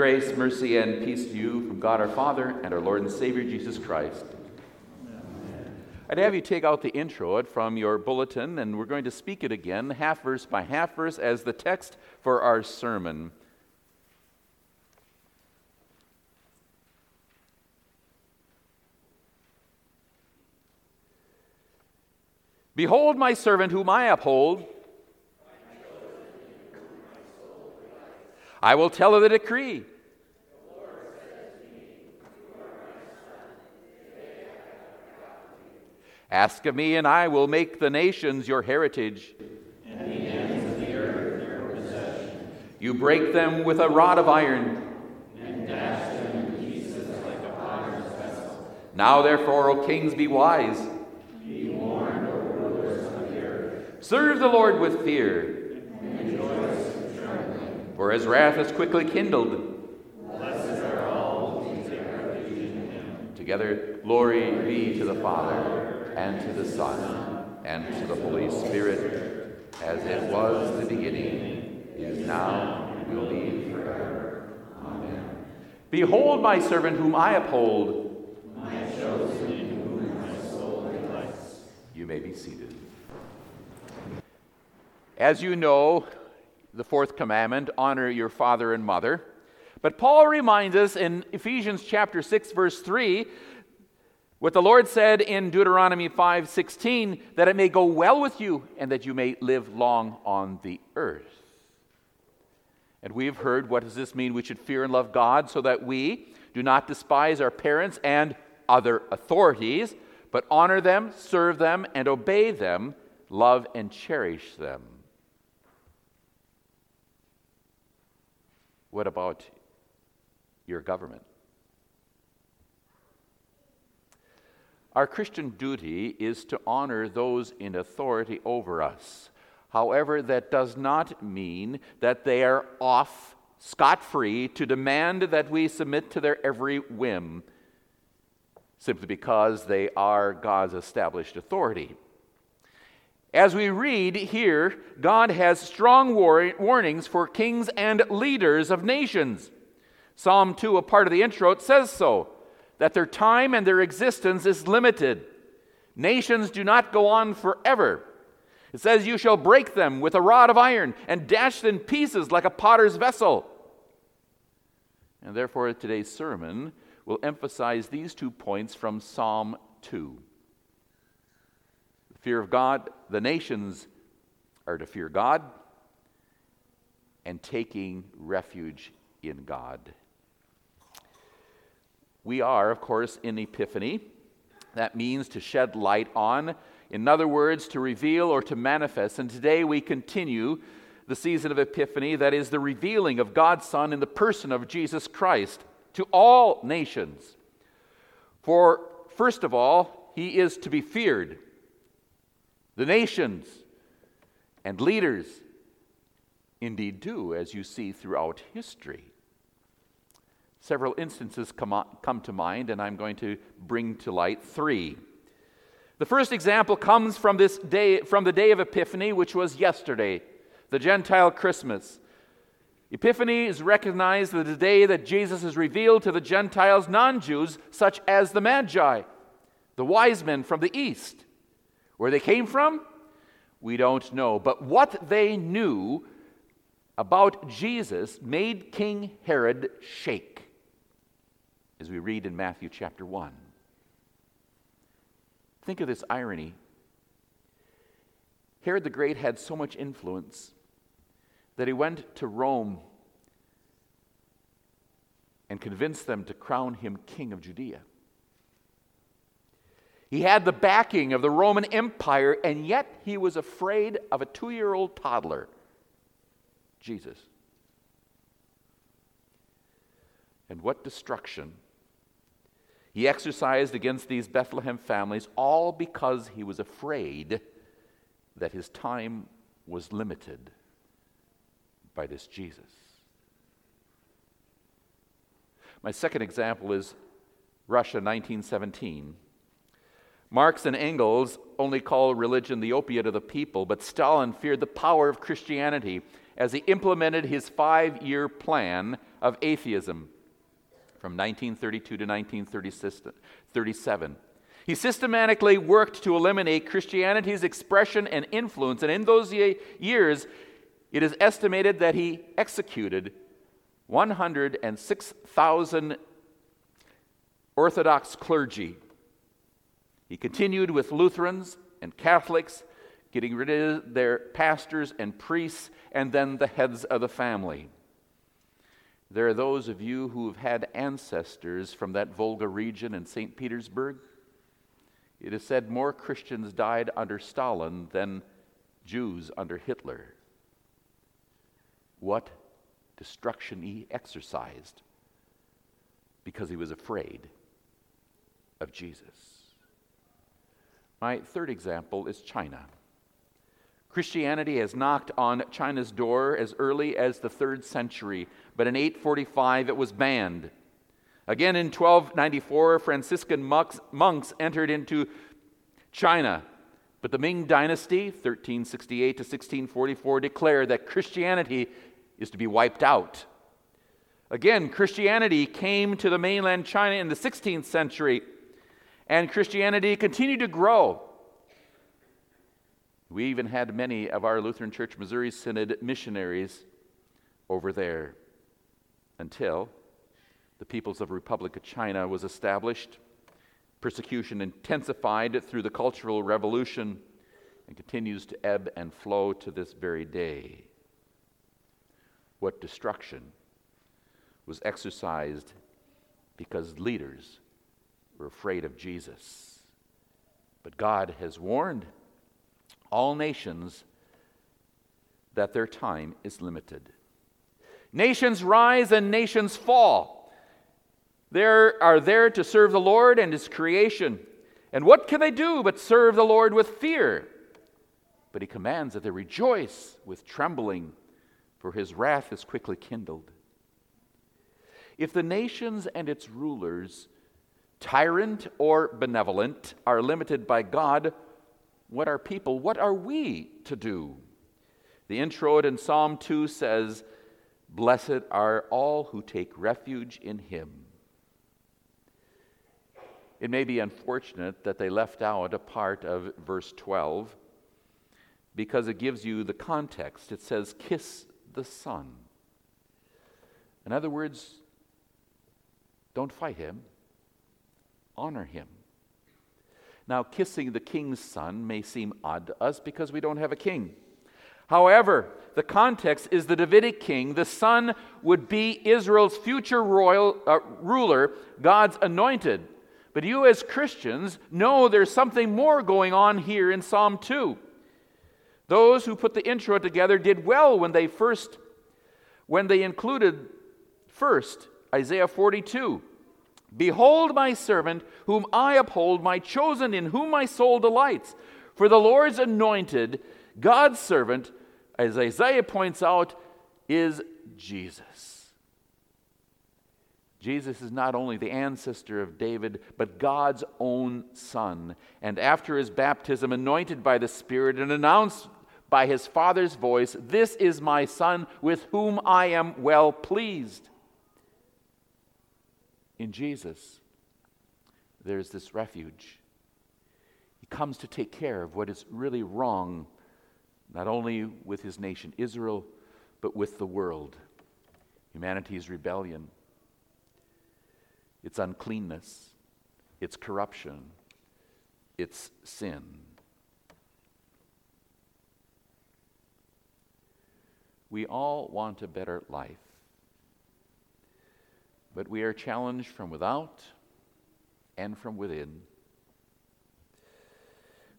Grace, mercy, and peace to you from God our Father and our Lord and Savior Jesus Christ. I'd have you take out the introit from your bulletin, and we're going to speak it again, half verse by half verse, as the text for our sermon. Behold my servant whom I uphold. I will tell of the decree. Ask of me, and I will make the nations your heritage. And the ends of the earth their possession. You break them with a rod of iron. And dash them in pieces like a potter's vessel. Now, therefore, O kings, be wise. Be warned, O rulers of the earth. Serve the Lord with fear. And rejoice with trembling. For his wrath is quickly kindled. Blessed are all who take refuge in him. Together, glory be to the Father, and to the Son, and to the Holy Spirit, as it was the beginning, is now, will be forever. Amen. Behold my servant whom I uphold. My chosen whom my soul delights. You may be seated. As you know, the fourth commandment honor your father and mother. But Paul reminds us in Ephesians chapter 6 verse 3 what the Lord said in Deuteronomy 5:16 that it may go well with you and that you may live long on the earth. And we've heard what does this mean? We should fear and love God so that we do not despise our parents and other authorities, but honor them, serve them, and obey them, love and cherish them. What about your government? Our Christian duty is to honor those in authority over us. However, that does not mean that they are off scot free to demand that we submit to their every whim simply because they are God's established authority. As we read here, God has strong war- warnings for kings and leaders of nations. Psalm 2, a part of the introit, it says so that their time and their existence is limited. Nations do not go on forever. It says, You shall break them with a rod of iron and dash them in pieces like a potter's vessel. And therefore, today's sermon will emphasize these two points from Psalm 2. The fear of God, the nations are to fear God, and taking refuge in God. We are, of course, in Epiphany. That means to shed light on. In other words, to reveal or to manifest. And today we continue the season of Epiphany, that is the revealing of God's Son in the person of Jesus Christ to all nations. For, first of all, he is to be feared. The nations and leaders indeed do, as you see throughout history. Several instances come, on, come to mind, and I'm going to bring to light three. The first example comes from this day, from the day of Epiphany, which was yesterday, the Gentile Christmas. Epiphany is recognized as the day that Jesus is revealed to the Gentiles, non Jews, such as the Magi, the wise men from the east. Where they came from, we don't know. But what they knew about Jesus made King Herod shake as we read in Matthew chapter 1. Think of this irony. Herod the Great had so much influence that he went to Rome and convinced them to crown him king of Judea. He had the backing of the Roman Empire, and yet he was afraid of a two year old toddler, Jesus. And what destruction he exercised against these Bethlehem families all because he was afraid that his time was limited by this Jesus. My second example is Russia 1917. Marx and Engels only call religion the opiate of the people, but Stalin feared the power of Christianity as he implemented his five year plan of atheism from 1932 to 1937. He systematically worked to eliminate Christianity's expression and influence, and in those years, it is estimated that he executed 106,000 Orthodox clergy. He continued with Lutherans and Catholics, getting rid of their pastors and priests, and then the heads of the family. There are those of you who have had ancestors from that Volga region in St. Petersburg. It is said more Christians died under Stalin than Jews under Hitler. What destruction he exercised because he was afraid of Jesus. My third example is China. Christianity has knocked on China's door as early as the third century, but in 845 it was banned. Again in 1294, Franciscan monks, monks entered into China, but the Ming Dynasty, 1368 to 1644, declared that Christianity is to be wiped out. Again, Christianity came to the mainland China in the 16th century, and Christianity continued to grow. We even had many of our Lutheran Church Missouri Synod missionaries over there until the People's of Republic of China was established. Persecution intensified through the Cultural Revolution and continues to ebb and flow to this very day. What destruction was exercised because leaders were afraid of Jesus. But God has warned all nations that their time is limited. Nations rise and nations fall. They are there to serve the Lord and His creation. And what can they do but serve the Lord with fear? But He commands that they rejoice with trembling, for His wrath is quickly kindled. If the nations and its rulers, tyrant or benevolent, are limited by God, what are people? What are we to do? The introit in Psalm 2 says, Blessed are all who take refuge in him. It may be unfortunate that they left out a part of verse 12 because it gives you the context. It says, Kiss the Son. In other words, don't fight him, honor him. Now, kissing the king's son may seem odd to us because we don't have a king. However, the context is the Davidic king. The son would be Israel's future royal uh, ruler, God's anointed. But you, as Christians, know there's something more going on here in Psalm 2. Those who put the introit together did well when they first, when they included first Isaiah 42. Behold my servant, whom I uphold, my chosen, in whom my soul delights. For the Lord's anointed, God's servant, as Isaiah points out, is Jesus. Jesus is not only the ancestor of David, but God's own son. And after his baptism, anointed by the Spirit and announced by his Father's voice, This is my son with whom I am well pleased in Jesus, there's this refuge. He comes to take care of what is really wrong, not only with his nation Israel, but with the world. Humanity's rebellion, its uncleanness, its corruption, its sin. We all want a better life. But we are challenged from without and from within.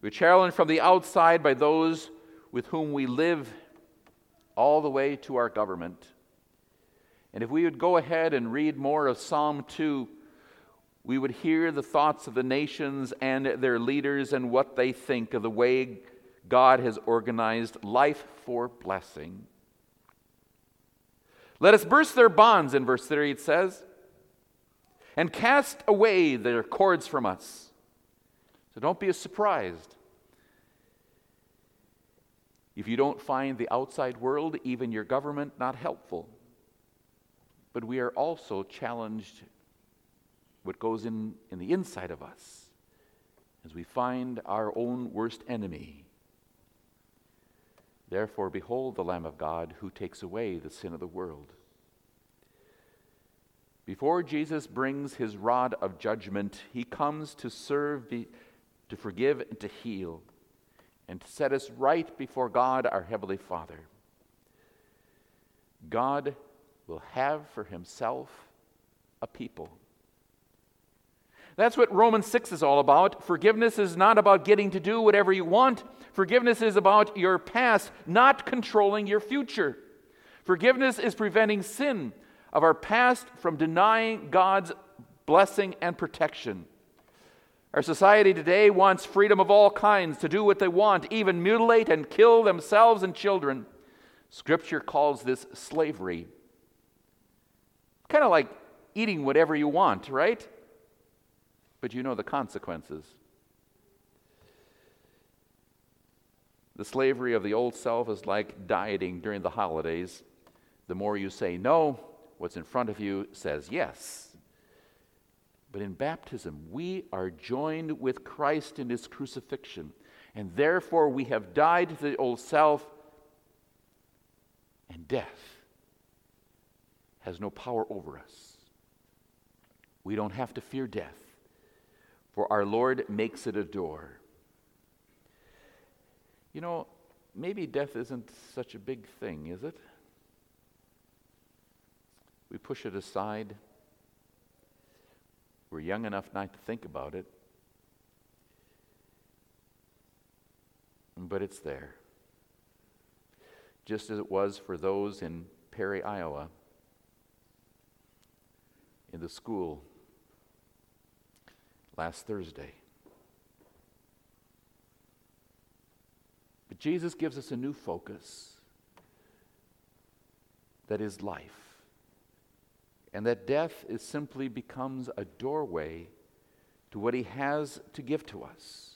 We're challenged from the outside by those with whom we live, all the way to our government. And if we would go ahead and read more of Psalm 2, we would hear the thoughts of the nations and their leaders and what they think of the way God has organized life for blessing. Let us burst their bonds, in verse 3 it says, and cast away their cords from us. So don't be surprised if you don't find the outside world, even your government, not helpful. But we are also challenged what goes in, in the inside of us as we find our own worst enemy. Therefore, behold the Lamb of God who takes away the sin of the world. Before Jesus brings his rod of judgment, he comes to serve, to forgive, and to heal, and to set us right before God, our Heavenly Father. God will have for himself a people. That's what Romans 6 is all about. Forgiveness is not about getting to do whatever you want. Forgiveness is about your past not controlling your future. Forgiveness is preventing sin of our past from denying God's blessing and protection. Our society today wants freedom of all kinds to do what they want, even mutilate and kill themselves and children. Scripture calls this slavery. Kind of like eating whatever you want, right? But you know the consequences. The slavery of the old self is like dieting during the holidays. The more you say no, what's in front of you says yes. But in baptism, we are joined with Christ in his crucifixion, and therefore we have died to the old self, and death has no power over us. We don't have to fear death, for our Lord makes it a door. You know, maybe death isn't such a big thing, is it? We push it aside. We're young enough not to think about it. But it's there. Just as it was for those in Perry, Iowa, in the school last Thursday. But Jesus gives us a new focus that is life and that death is simply becomes a doorway to what he has to give to us.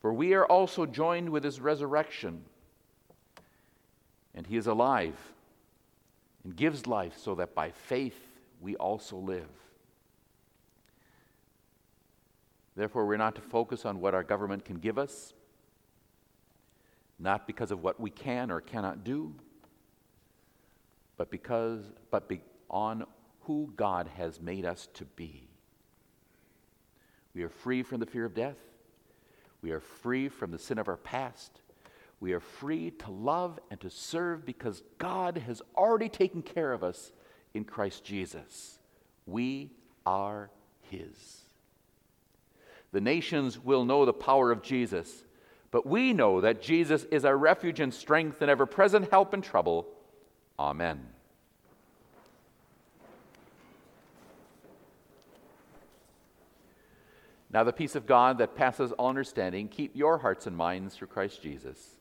For we are also joined with his resurrection, and he is alive and gives life so that by faith we also live. Therefore, we're not to focus on what our government can give us, not because of what we can or cannot do, but because but be, on who God has made us to be. We are free from the fear of death. We are free from the sin of our past. We are free to love and to serve because God has already taken care of us in Christ Jesus. We are His. The nations will know the power of Jesus, but we know that Jesus is our refuge and strength and ever present help in trouble. Amen. Now, the peace of God that passes all understanding, keep your hearts and minds through Christ Jesus.